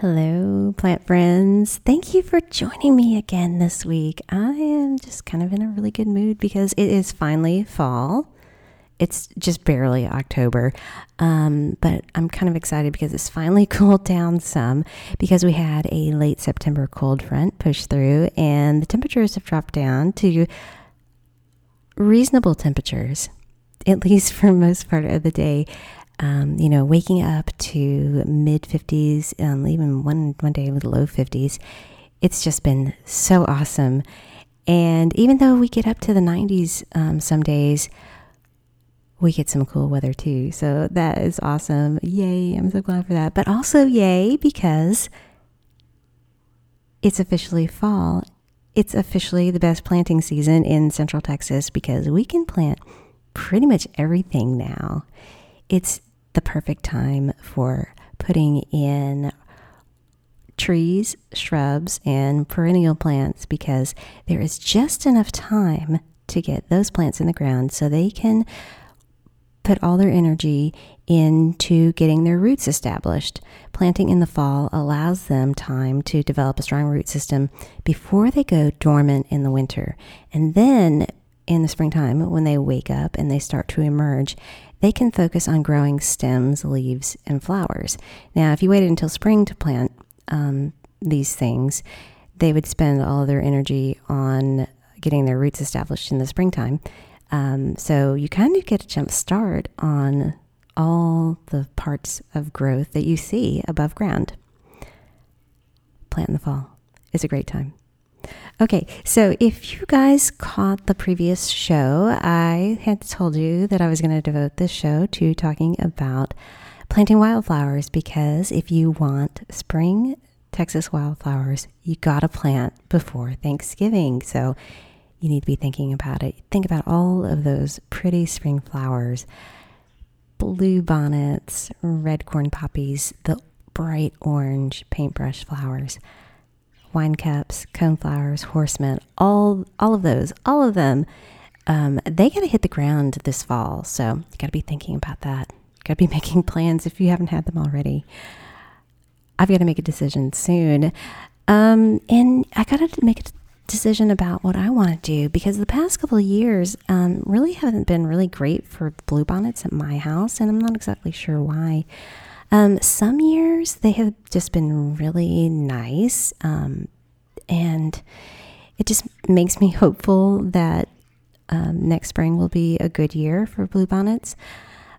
Hello, plant friends. Thank you for joining me again this week. I am just kind of in a really good mood because it is finally fall. It's just barely October, um, but I'm kind of excited because it's finally cooled down some because we had a late September cold front push through and the temperatures have dropped down to reasonable temperatures, at least for most part of the day um, you know, waking up to mid 50s, um, even one, one day with low 50s, it's just been so awesome. And even though we get up to the 90s um, some days, we get some cool weather too. So that is awesome. Yay. I'm so glad for that. But also, yay, because it's officially fall. It's officially the best planting season in Central Texas because we can plant pretty much everything now. It's the perfect time for putting in trees, shrubs, and perennial plants because there is just enough time to get those plants in the ground so they can put all their energy into getting their roots established. Planting in the fall allows them time to develop a strong root system before they go dormant in the winter. And then in the springtime, when they wake up and they start to emerge, they can focus on growing stems, leaves, and flowers. Now, if you waited until spring to plant um, these things, they would spend all their energy on getting their roots established in the springtime. Um, so you kind of get a jump start on all the parts of growth that you see above ground. Plant in the fall is a great time. Okay, so if you guys caught the previous show, I had told you that I was going to devote this show to talking about planting wildflowers because if you want spring Texas wildflowers, you got to plant before Thanksgiving. So you need to be thinking about it. Think about all of those pretty spring flowers blue bonnets, red corn poppies, the bright orange paintbrush flowers wine cups, coneflowers, horsemint, all all of those, all of them, um, they got to hit the ground this fall. So you got to be thinking about that. Got to be making plans if you haven't had them already. I've got to make a decision soon, um, and I got to make a decision about what I want to do because the past couple of years um, really haven't been really great for bluebonnets at my house, and I'm not exactly sure why. Um, some years they have just been really nice, um, and it just makes me hopeful that um, next spring will be a good year for bluebonnets.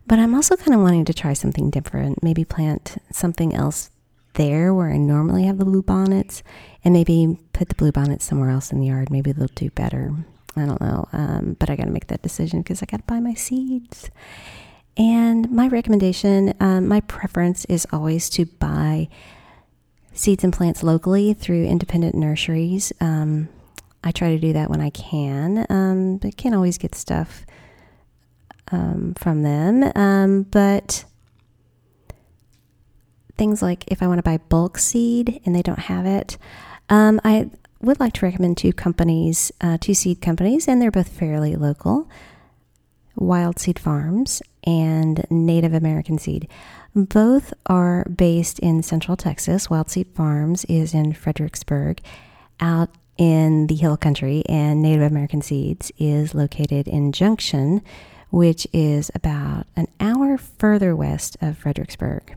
But I'm also kind of wanting to try something different. Maybe plant something else there where I normally have the bluebonnets, and maybe put the bluebonnets somewhere else in the yard. Maybe they'll do better. I don't know, um, but I got to make that decision because I got to buy my seeds. And my recommendation, um, my preference is always to buy seeds and plants locally through independent nurseries. Um, I try to do that when I can, um, but can't always get stuff um, from them. Um, but things like if I want to buy bulk seed and they don't have it, um, I would like to recommend two companies, uh, two seed companies, and they're both fairly local. Wild Seed Farms and Native American Seed. Both are based in Central Texas. Wild Seed Farms is in Fredericksburg, out in the hill country, and Native American Seeds is located in Junction, which is about an hour further west of Fredericksburg.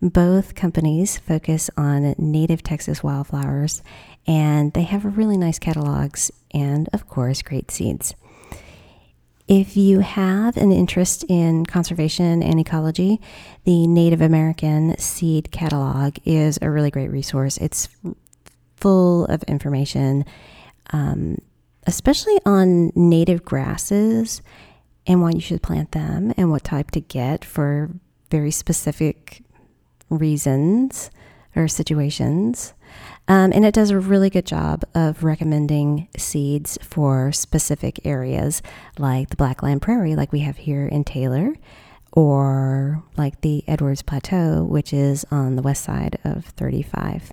Both companies focus on native Texas wildflowers, and they have really nice catalogs and, of course, great seeds. If you have an interest in conservation and ecology, the Native American Seed Catalog is a really great resource. It's full of information, um, especially on native grasses and why you should plant them and what type to get for very specific reasons or situations. Um, and it does a really good job of recommending seeds for specific areas like the Blackland Prairie, like we have here in Taylor, or like the Edwards Plateau, which is on the west side of 35.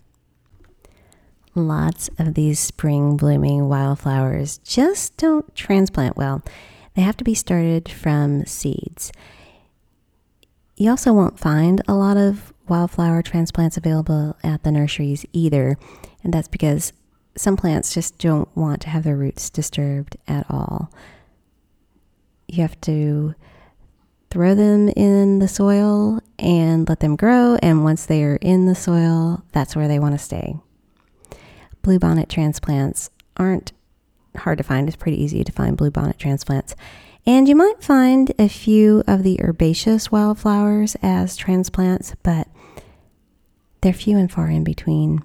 Lots of these spring blooming wildflowers just don't transplant well. They have to be started from seeds. You also won't find a lot of wildflower transplants available at the nurseries either, and that's because some plants just don't want to have their roots disturbed at all. You have to throw them in the soil and let them grow, and once they are in the soil, that's where they want to stay. Bluebonnet transplants aren't hard to find. It's pretty easy to find bluebonnet transplants. And you might find a few of the herbaceous wildflowers as transplants, but they're few and far in between.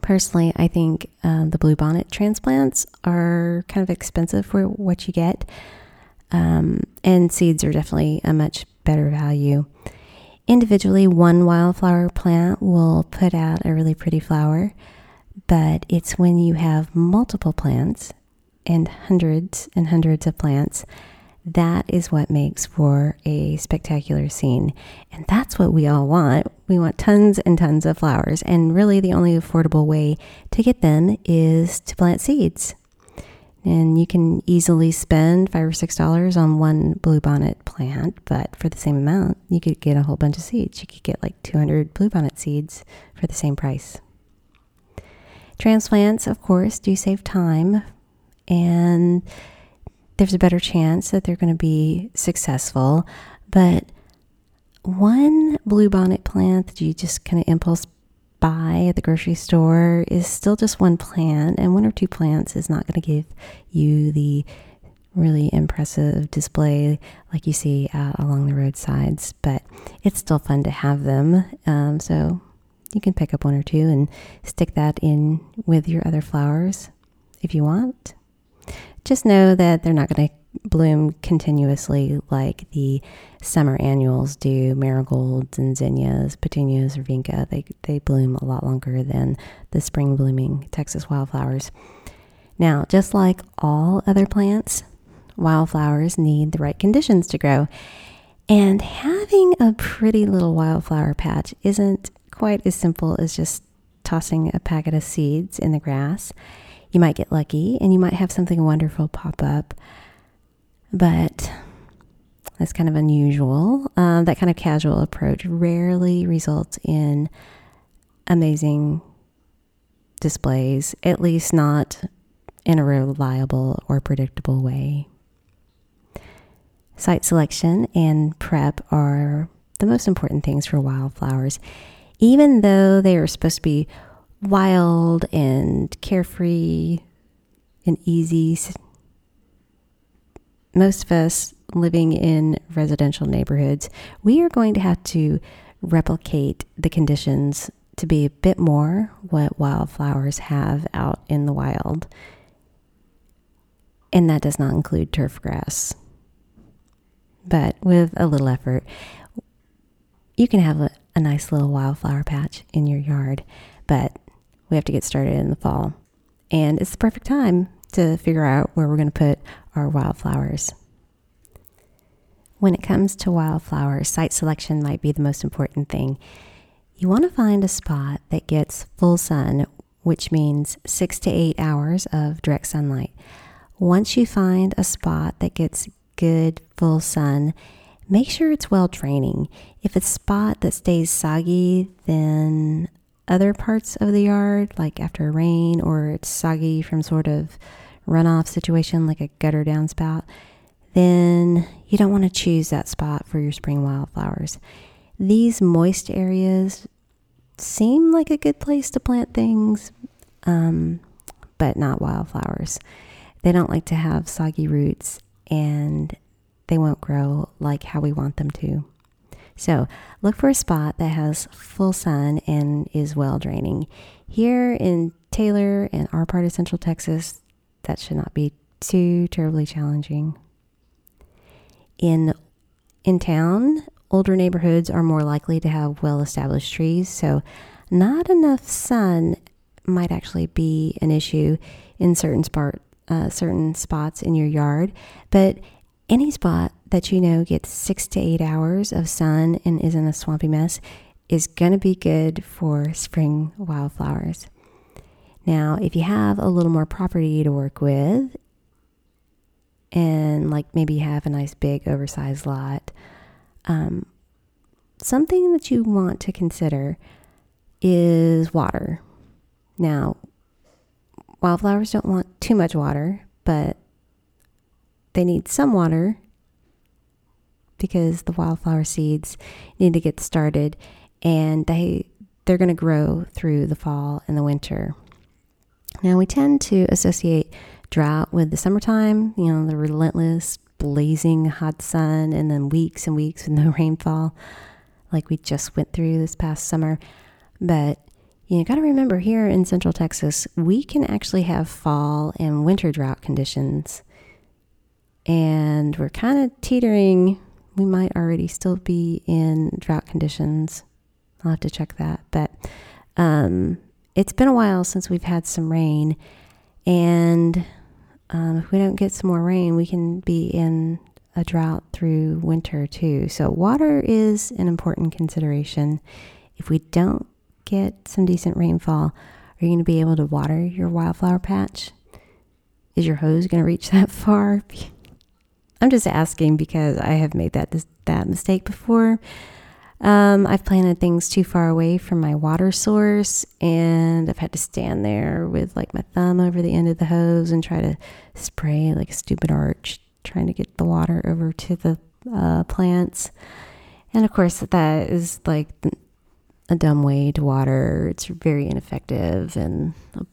Personally, I think uh, the bluebonnet transplants are kind of expensive for what you get, um, and seeds are definitely a much better value. Individually, one wildflower plant will put out a really pretty flower, but it's when you have multiple plants and hundreds and hundreds of plants that is what makes for a spectacular scene. And that's what we all want. We want tons and tons of flowers. And really, the only affordable way to get them is to plant seeds. And you can easily spend five or six dollars on one bluebonnet plant, but for the same amount, you could get a whole bunch of seeds. You could get like 200 bluebonnet seeds for the same price. Transplants, of course, do save time and there's a better chance that they're going to be successful. But one bluebonnet plant that you just kind of impulse buy at the grocery store is still just one plant, and one or two plants is not going to give you the really impressive display like you see out along the roadsides. But it's still fun to have them. Um, so you can pick up one or two and stick that in with your other flowers if you want just know that they're not going to bloom continuously like the summer annuals do. Marigolds and zinnias petunias or vinca they, they bloom a lot longer than the spring blooming texas wildflowers. Now just like all other plants wildflowers need the right conditions to grow. And having a pretty little wildflower patch isn't quite as simple as just tossing a packet of seeds in the grass. You might get lucky and you might have something wonderful pop up. But that's kind of unusual. Um, that kind of casual approach rarely results in amazing displays, at least not in a reliable or predictable way. Site selection and prep are the most important things for wildflowers. Even though they are supposed to be wild and carefree and easy. Most of us living in residential neighborhoods, we are going to have to replicate the conditions to be a bit more what wildflowers have out in the wild. And that does not include turf grass. But with a little effort, you can have a, a nice little wildflower patch in your yard. But we have to get started in the fall. And it's the perfect time to figure out where we're going to put our wildflowers. When it comes to wildflowers, site selection might be the most important thing. You want to find a spot that gets full sun, which means six to eight hours of direct sunlight. Once you find a spot that gets good full sun, make sure it's well draining. If it's a spot that stays soggy, then other parts of the yard, like after rain or it's soggy from sort of runoff situation like a gutter downspout, then you don't want to choose that spot for your spring wildflowers. These moist areas seem like a good place to plant things, um, but not wildflowers. They don't like to have soggy roots and they won't grow like how we want them to. So look for a spot that has full sun and is well draining. Here in Taylor and our part of Central Texas, that should not be too terribly challenging. In in town older neighborhoods are more likely to have well established trees, so not enough sun might actually be an issue in certain spot, uh, certain spots in your yard. But any spot that you know gets six to eight hours of sun and isn't a swampy mess is going to be good for spring wildflowers. Now, if you have a little more property to work with, and like maybe you have a nice big oversized lot, um, something that you want to consider is water. Now, wildflowers don't want too much water, but they need some water because the wildflower seeds need to get started and they they're going to grow through the fall and the winter. Now we tend to associate drought with the summertime, you know, the relentless blazing hot sun and then weeks and weeks with no rainfall like we just went through this past summer. But you got to remember here in central Texas, we can actually have fall and winter drought conditions. And we're kind of teetering. We might already still be in drought conditions. I'll have to check that. But um, it's been a while since we've had some rain. And um, if we don't get some more rain, we can be in a drought through winter too. So, water is an important consideration. If we don't get some decent rainfall, are you going to be able to water your wildflower patch? Is your hose going to reach that far? I'm just asking because I have made that that mistake before. Um, I've planted things too far away from my water source, and I've had to stand there with like my thumb over the end of the hose and try to spray like a stupid arch, trying to get the water over to the uh, plants. And of course, that is like a dumb way to water. It's very ineffective and a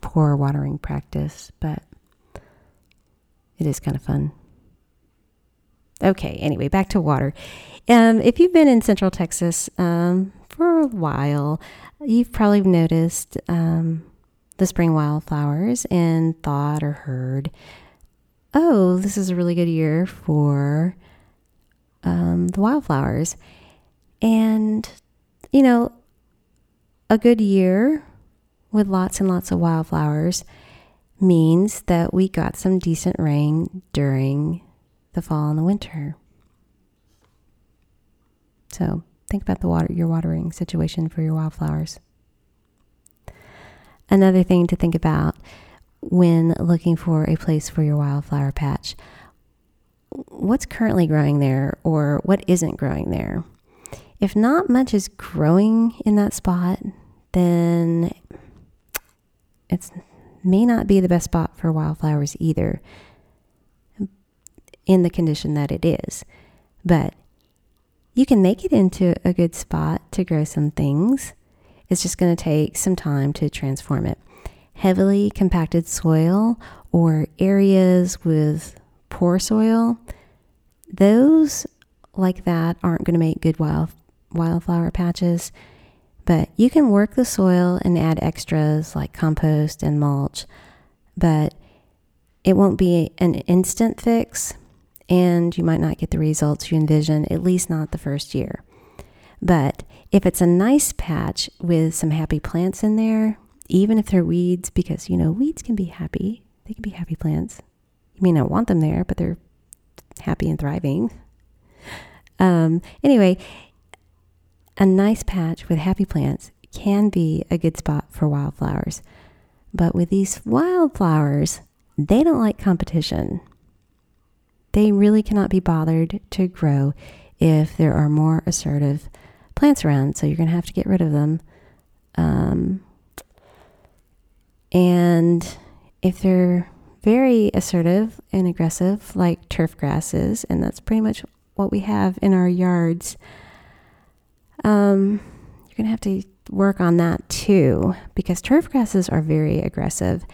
poor watering practice, but it is kind of fun. Okay, anyway, back to water. Um, if you've been in Central Texas um, for a while, you've probably noticed um, the spring wildflowers and thought or heard, oh, this is a really good year for um, the wildflowers. And, you know, a good year with lots and lots of wildflowers means that we got some decent rain during the fall and the winter. So think about the water, your watering situation for your wildflowers. Another thing to think about when looking for a place for your wildflower patch what's currently growing there or what isn't growing there. If not much is growing in that spot, then it may not be the best spot for wildflowers either in the condition that it is. But you can make it into a good spot to grow some things. It's just going to take some time to transform it. Heavily compacted soil or areas with poor soil, those like that aren't going to make good wild, wildflower patches. But you can work the soil and add extras like compost and mulch, but it won't be an instant fix and you might not get the results you envision, at least not the first year. But if it's a nice patch with some happy plants in there, even if they're weeds, because you know, weeds can be happy, they can be happy plants. You may not want them there, but they're happy and thriving. Um, anyway, a nice patch with happy plants can be a good spot for wildflowers. But with these wildflowers, they don't like competition. They really cannot be bothered to grow if there are more assertive plants around. So you're going to have to get rid of them. Um, and if they're very assertive and aggressive, like turf grasses, and that's pretty much what we have in our yards, um, you're going to have to work on that too because turf grasses are very aggressive.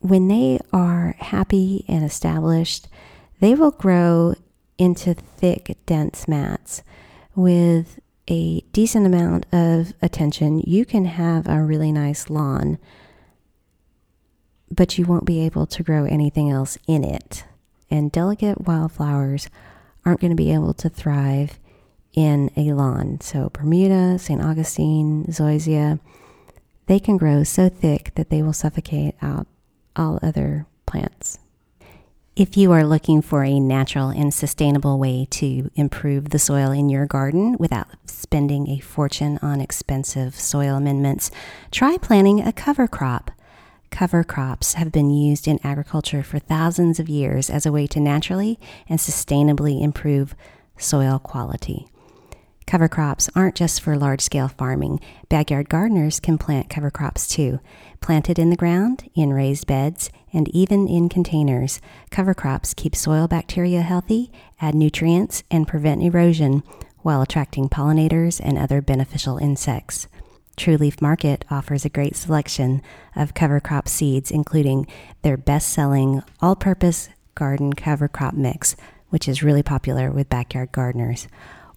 When they are happy and established, they will grow into thick, dense mats with a decent amount of attention. You can have a really nice lawn, but you won't be able to grow anything else in it. And delicate wildflowers aren't going to be able to thrive in a lawn. So, Bermuda, St. Augustine, Zoysia, they can grow so thick that they will suffocate out all other plants. If you are looking for a natural and sustainable way to improve the soil in your garden without spending a fortune on expensive soil amendments, try planting a cover crop. Cover crops have been used in agriculture for thousands of years as a way to naturally and sustainably improve soil quality. Cover crops aren't just for large scale farming. Backyard gardeners can plant cover crops too. Planted in the ground, in raised beds, and even in containers, cover crops keep soil bacteria healthy, add nutrients, and prevent erosion while attracting pollinators and other beneficial insects. True Leaf Market offers a great selection of cover crop seeds, including their best selling all purpose garden cover crop mix, which is really popular with backyard gardeners.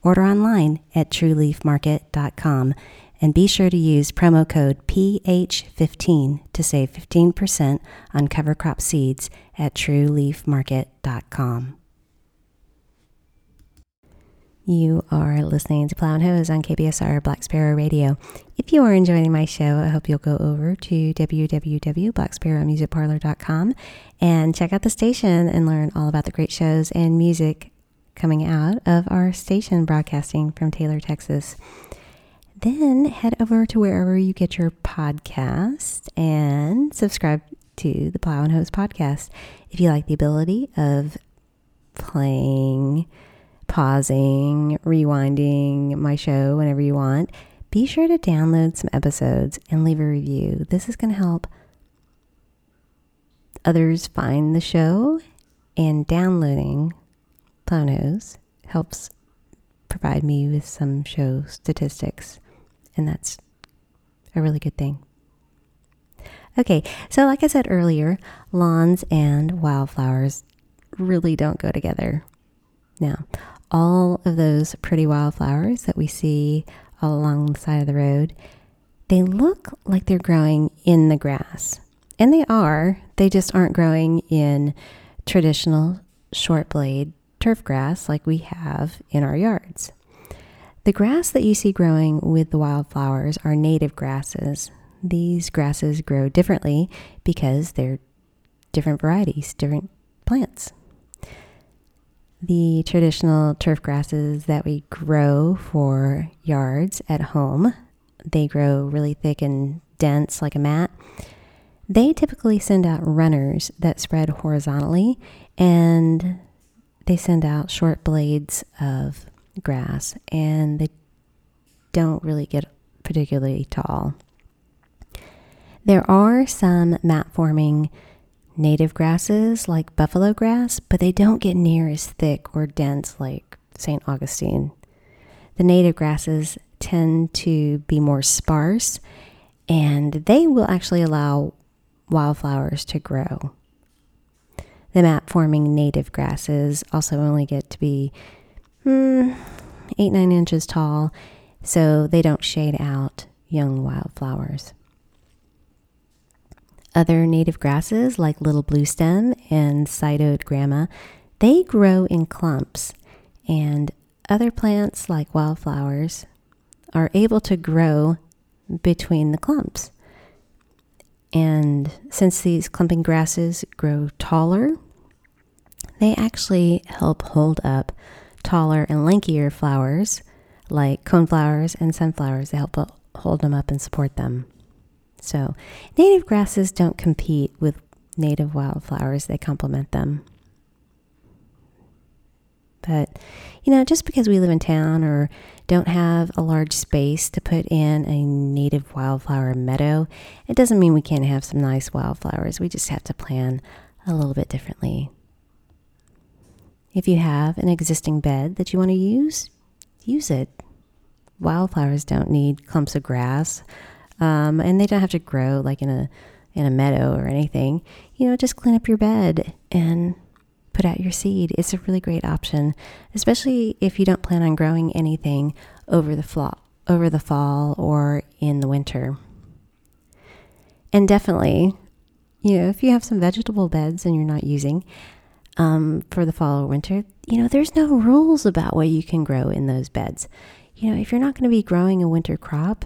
Order online at trueleafmarket.com and be sure to use promo code PH15 to save 15% on cover crop seeds at trueleafmarket.com. You are listening to Plow and Hose on KBSR Black Sparrow Radio. If you are enjoying my show, I hope you'll go over to www.blacksparrowmusicparlor.com and check out the station and learn all about the great shows and music coming out of our station broadcasting from Taylor, Texas. Then head over to wherever you get your podcast and subscribe to the Plow and Hose podcast. If you like the ability of playing, pausing, rewinding my show whenever you want, be sure to download some episodes and leave a review. This is going to help others find the show and downloading Plow and Hose helps provide me with some show statistics, and that's a really good thing. Okay, so like I said earlier, lawns and wildflowers really don't go together. Now, all of those pretty wildflowers that we see along the side of the road, they look like they're growing in the grass. And they are, they just aren't growing in traditional short blade turf grass like we have in our yards. The grass that you see growing with the wildflowers are native grasses. These grasses grow differently because they're different varieties, different plants. The traditional turf grasses that we grow for yards at home, they grow really thick and dense like a mat. They typically send out runners that spread horizontally and they send out short blades of grass and they don't really get particularly tall. There are some mat forming native grasses like buffalo grass, but they don't get near as thick or dense like St. Augustine. The native grasses tend to be more sparse and they will actually allow wildflowers to grow. The mat forming native grasses also only get to be hmm, eight, nine inches tall, so they don't shade out young wildflowers. Other native grasses like little bluestem and sideoats grama, they grow in clumps, and other plants like wildflowers are able to grow between the clumps. And since these clumping grasses grow taller, they actually help hold up taller and lankier flowers like coneflowers and sunflowers. They help hold them up and support them. So, native grasses don't compete with native wildflowers, they complement them. But, you know, just because we live in town or don't have a large space to put in a native wildflower meadow, it doesn't mean we can't have some nice wildflowers. We just have to plan a little bit differently. If you have an existing bed that you want to use, use it. Wildflowers don't need clumps of grass, um, and they don't have to grow like in a in a meadow or anything. You know, just clean up your bed and put out your seed. It's a really great option, especially if you don't plan on growing anything over the fall, over the fall or in the winter. And definitely, you know, if you have some vegetable beds and you're not using, um, for the fall or winter, you know, there's no rules about what you can grow in those beds. You know, if you're not going to be growing a winter crop,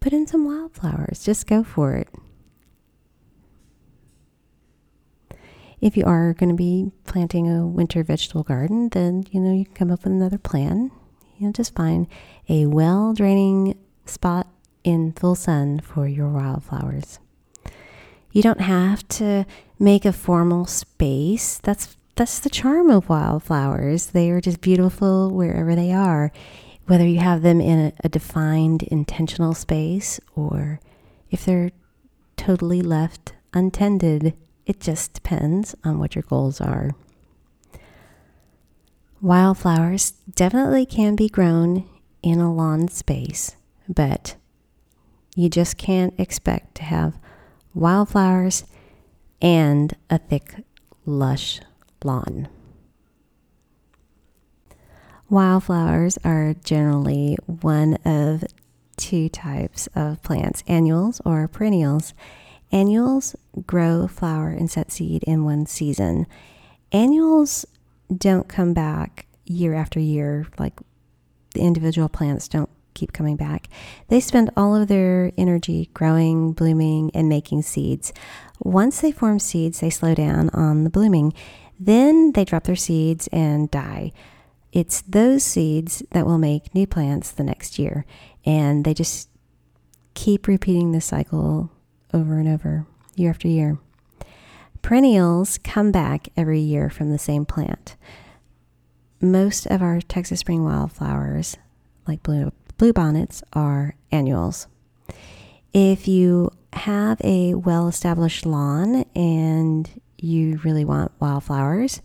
put in some wildflowers. Just go for it. If you are going to be planting a winter vegetable garden, then you know you can come up with another plan. You know, just find a well draining spot in full sun for your wildflowers. You don't have to make a formal space. That's that's the charm of wildflowers. They are just beautiful wherever they are, whether you have them in a, a defined intentional space or if they're totally left untended it just depends on what your goals are. Wildflowers definitely can be grown in a lawn space, but you just can't expect to have wildflowers and a thick, lush lawn. Wildflowers are generally one of two types of plants annuals or perennials. Annuals grow, flower, and set seed in one season. Annuals don't come back year after year, like the individual plants don't keep coming back. They spend all of their energy growing, blooming, and making seeds. Once they form seeds, they slow down on the blooming. Then they drop their seeds and die. It's those seeds that will make new plants the next year. And they just keep repeating this cycle over and over, year after year. Perennials come back every year from the same plant. Most of our Texas spring wildflowers, like blue, blue bonnets, are annuals. If you have a well established lawn and you really want wildflowers,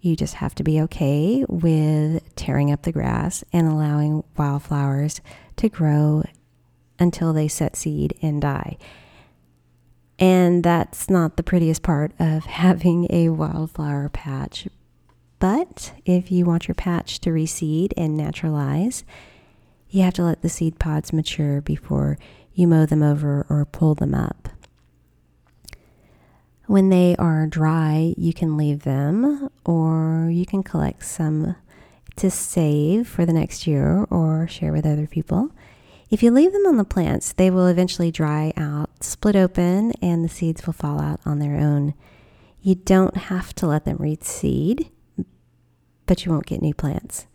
you just have to be okay with tearing up the grass and allowing wildflowers to grow until they set seed and die. And that's not the prettiest part of having a wildflower patch. But if you want your patch to reseed and naturalize, you have to let the seed pods mature before you mow them over or pull them up. When they are dry, you can leave them or you can collect some to save for the next year or share with other people. If you leave them on the plants, they will eventually dry out, split open, and the seeds will fall out on their own. You don't have to let them reseed, but you won't get new plants.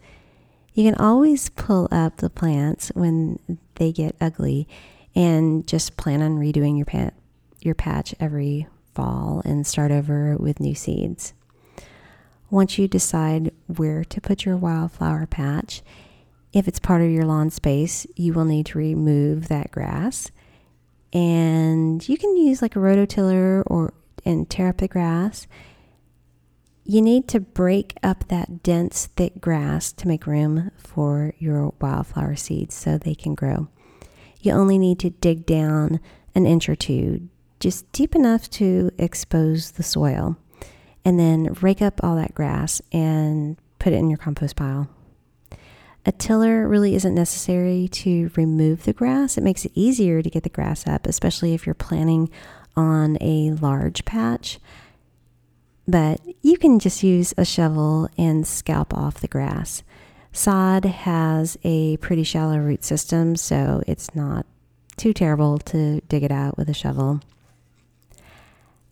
You can always pull up the plants when they get ugly and just plan on redoing your, your patch every fall and start over with new seeds. Once you decide where to put your wildflower patch, if it's part of your lawn space, you will need to remove that grass. And you can use like a rototiller or and tear up the grass. You need to break up that dense, thick grass to make room for your wildflower seeds so they can grow. You only need to dig down an inch or two, just deep enough to expose the soil, and then rake up all that grass and put it in your compost pile. A tiller really isn't necessary to remove the grass. It makes it easier to get the grass up, especially if you're planning on a large patch. But you can just use a shovel and scalp off the grass. Sod has a pretty shallow root system, so it's not too terrible to dig it out with a shovel.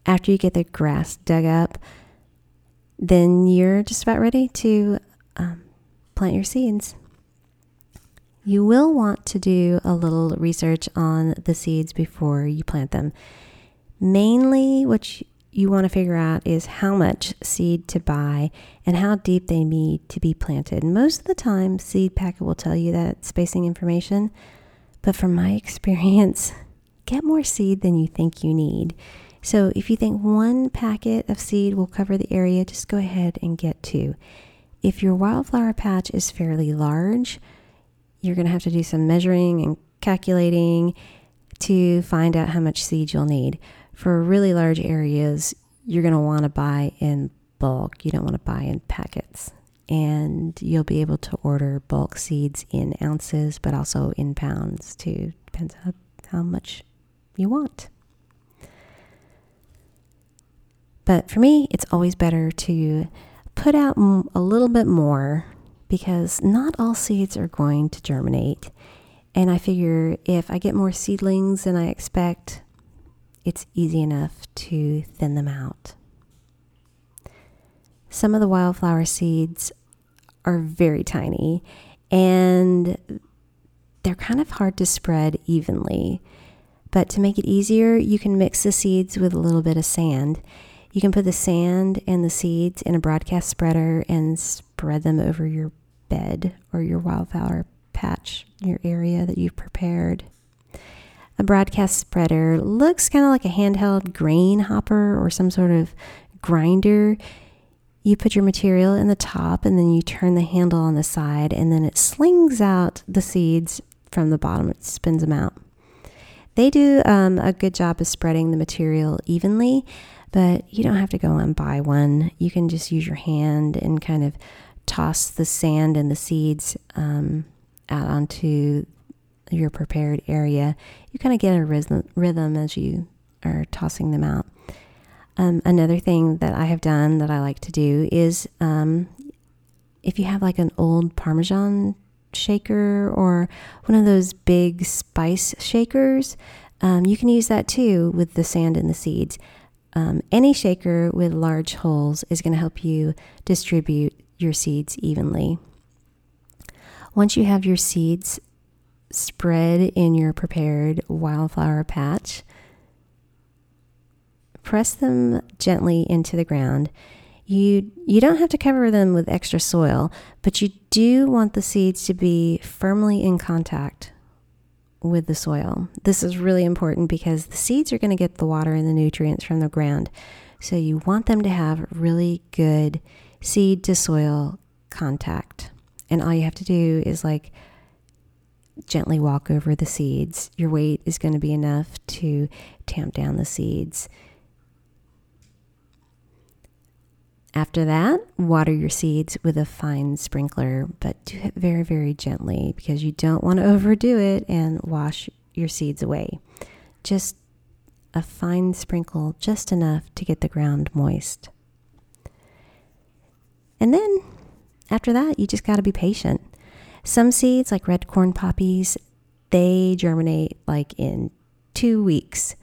After you get the grass dug up, then you're just about ready to um, plant your seeds. You will want to do a little research on the seeds before you plant them. Mainly, what you want to figure out is how much seed to buy and how deep they need to be planted. Most of the time, Seed Packet will tell you that spacing information, but from my experience, get more seed than you think you need. So if you think one packet of seed will cover the area, just go ahead and get two. If your wildflower patch is fairly large, you're going to have to do some measuring and calculating to find out how much seed you'll need. For really large areas, you're going to want to buy in bulk. You don't want to buy in packets. And you'll be able to order bulk seeds in ounces, but also in pounds too. Depends on how much you want. But for me, it's always better to put out a little bit more because not all seeds are going to germinate. And I figure if I get more seedlings than I expect, it's easy enough to thin them out. Some of the wildflower seeds are very tiny and they're kind of hard to spread evenly. But to make it easier, you can mix the seeds with a little bit of sand. You can put the sand and the seeds in a broadcast spreader and spread them over your bed or your wildflower patch, your area that you've prepared. A broadcast spreader looks kind of like a handheld grain hopper or some sort of grinder. You put your material in the top and then you turn the handle on the side and then it slings out the seeds from the bottom. It spins them out. They do um, a good job of spreading the material evenly, but you don't have to go and buy one. You can just use your hand and kind of toss the sand and the seeds um, out onto your prepared area. You kind of get a rhythm, as you are tossing them out. Um, another thing that I have done that I like to do is um, if you have like an old Parmesan shaker or one of those big spice shakers, um, you can use that too with the sand and the seeds. Um, any shaker with large holes is going to help you distribute your seeds evenly. Once you have your seeds spread in your prepared wildflower patch, press them gently into the ground. You, you don't have to cover them with extra soil, but you do want the seeds to be firmly in contact with the soil. This is really important because the seeds are going to get the water and the nutrients from the ground. So you want them to have really good seed to soil contact. And all you have to do is like gently walk over the seeds. Your weight is going to be enough to tamp down the seeds. After that, water your seeds with a fine sprinkler, but do it very, very gently because you don't want to overdo it and wash your seeds away. Just a fine sprinkle, just enough to get the ground moist. And then after that, you just got to be patient. Some seeds, like red corn poppies, they germinate like in two weeks.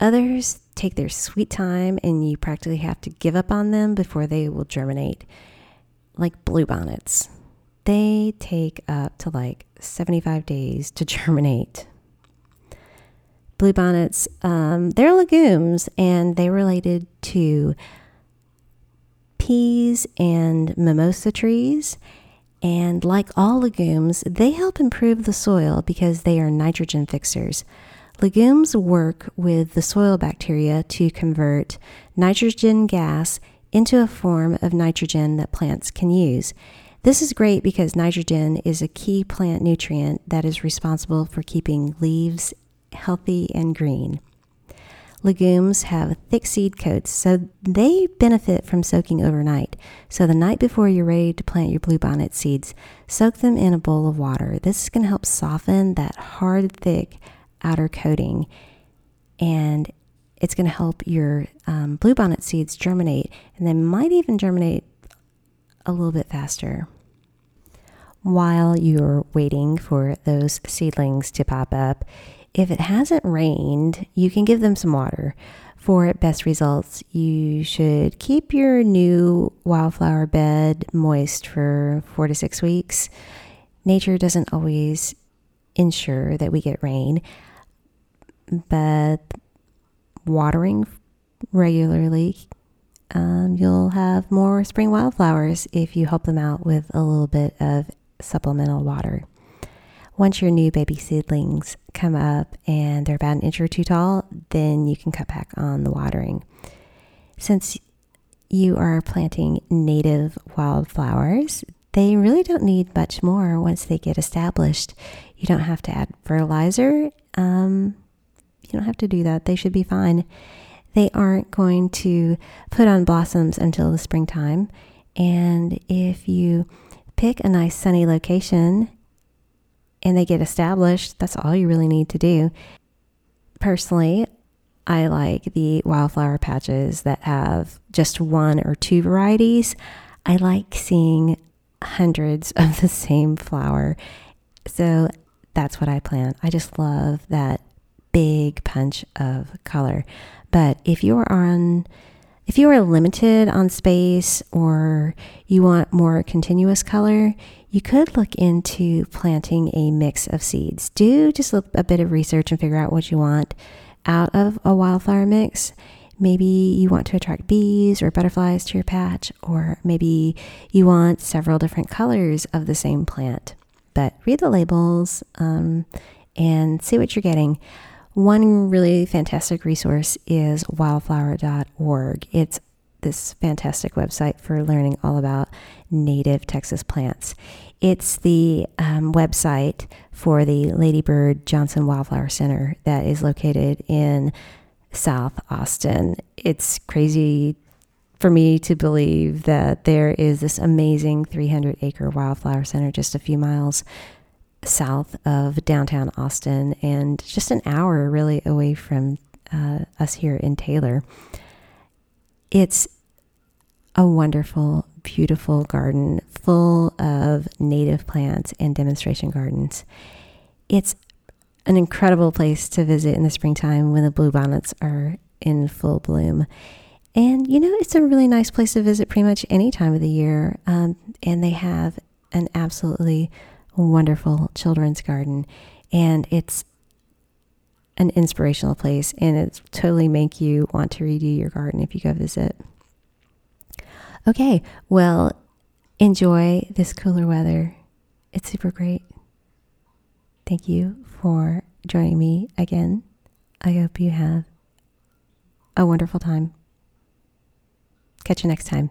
Others take their sweet time and you practically have to give up on them before they will germinate, like bluebonnets. They take up to like 75 days to germinate. Bluebonnets, um, they're legumes and they're related to peas and mimosa trees. And like all legumes, they help improve the soil because they are nitrogen fixers. Legumes work with the soil bacteria to convert nitrogen gas into a form of nitrogen that plants can use. This is great because nitrogen is a key plant nutrient that is responsible for keeping leaves healthy and green. Legumes have thick seed coats, so they benefit from soaking overnight. So, the night before you're ready to plant your bluebonnet seeds, soak them in a bowl of water. This is going to help soften that hard, thick outer coating, and it's going to help your um, bluebonnet seeds germinate, and they might even germinate a little bit faster. While you're waiting for those seedlings to pop up, if it hasn't rained, you can give them some water. For best results, you should keep your new wildflower bed moist for four to six weeks. Nature doesn't always ensure that we get rain, but watering regularly, um, you'll have more spring wildflowers if you help them out with a little bit of supplemental water. Once your new baby seedlings come up and they're about an inch or two tall, then you can cut back on the watering. Since you are planting native wildflowers, they really don't need much more once they get established. You don't have to add fertilizer. Um, you don't have to do that. They should be fine. They aren't going to put on blossoms until the springtime. And if you pick a nice sunny location and they get established, that's all you really need to do. Personally, I like the wildflower patches that have just one or two varieties. I like seeing hundreds of the same flower. So that's what I plant. I just love that big punch of color. But if you're on if you are limited on space or you want more continuous color, you could look into planting a mix of seeds. Do just a, bit of research and figure out what you want out of a wildflower mix. Maybe you want to attract bees or butterflies to your patch, or maybe you want several different colors of the same plant. But read the labels um, and see what you're getting. One really fantastic resource is wildflower.org. It's this fantastic website for learning all about native Texas plants. It's the um, website for the Lady Bird Johnson Wildflower Center that is located in South Austin. It's crazy for me to believe that there is this amazing 300 acre wildflower center just a few miles south of downtown Austin and just an hour really away from uh, us here in Taylor. It's a wonderful, beautiful garden full of native plants and demonstration gardens. It's an incredible place to visit in the springtime when the bluebonnets are in full bloom. And you know, it's a really nice place to visit pretty much any time of the year. Um, and they have an absolutely wonderful children's garden, and it's an inspirational place, and it totally make you want to redo your garden if you go visit. Okay, well, enjoy this cooler weather. It's super great. Thank you for joining me again. I hope you have a wonderful time. Catch you next time.